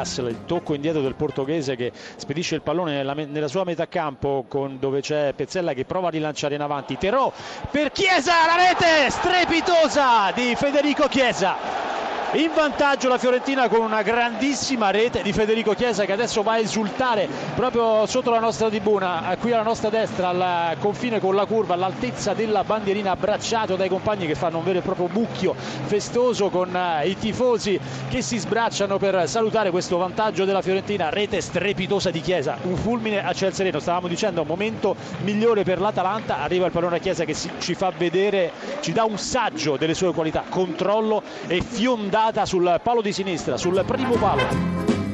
Russell, il tocco indietro del portoghese che spedisce il pallone nella, nella sua metà campo con, dove c'è Pezzella che prova a rilanciare in avanti. Terò per Chiesa, la rete strepitosa di Federico Chiesa in vantaggio la Fiorentina con una grandissima rete di Federico Chiesa che adesso va a esultare proprio sotto la nostra tribuna, qui alla nostra destra al confine con la curva, all'altezza della bandierina abbracciato dai compagni che fanno un vero e proprio mucchio festoso con eh, i tifosi che si sbracciano per salutare questo vantaggio della Fiorentina, rete strepitosa di Chiesa, un fulmine a ciel sereno, stavamo dicendo momento migliore per l'Atalanta, arriva il pallone a Chiesa che ci fa vedere, ci dà un saggio delle sue qualità, controllo e fiondato sul palo di sinistra, sul primo palo.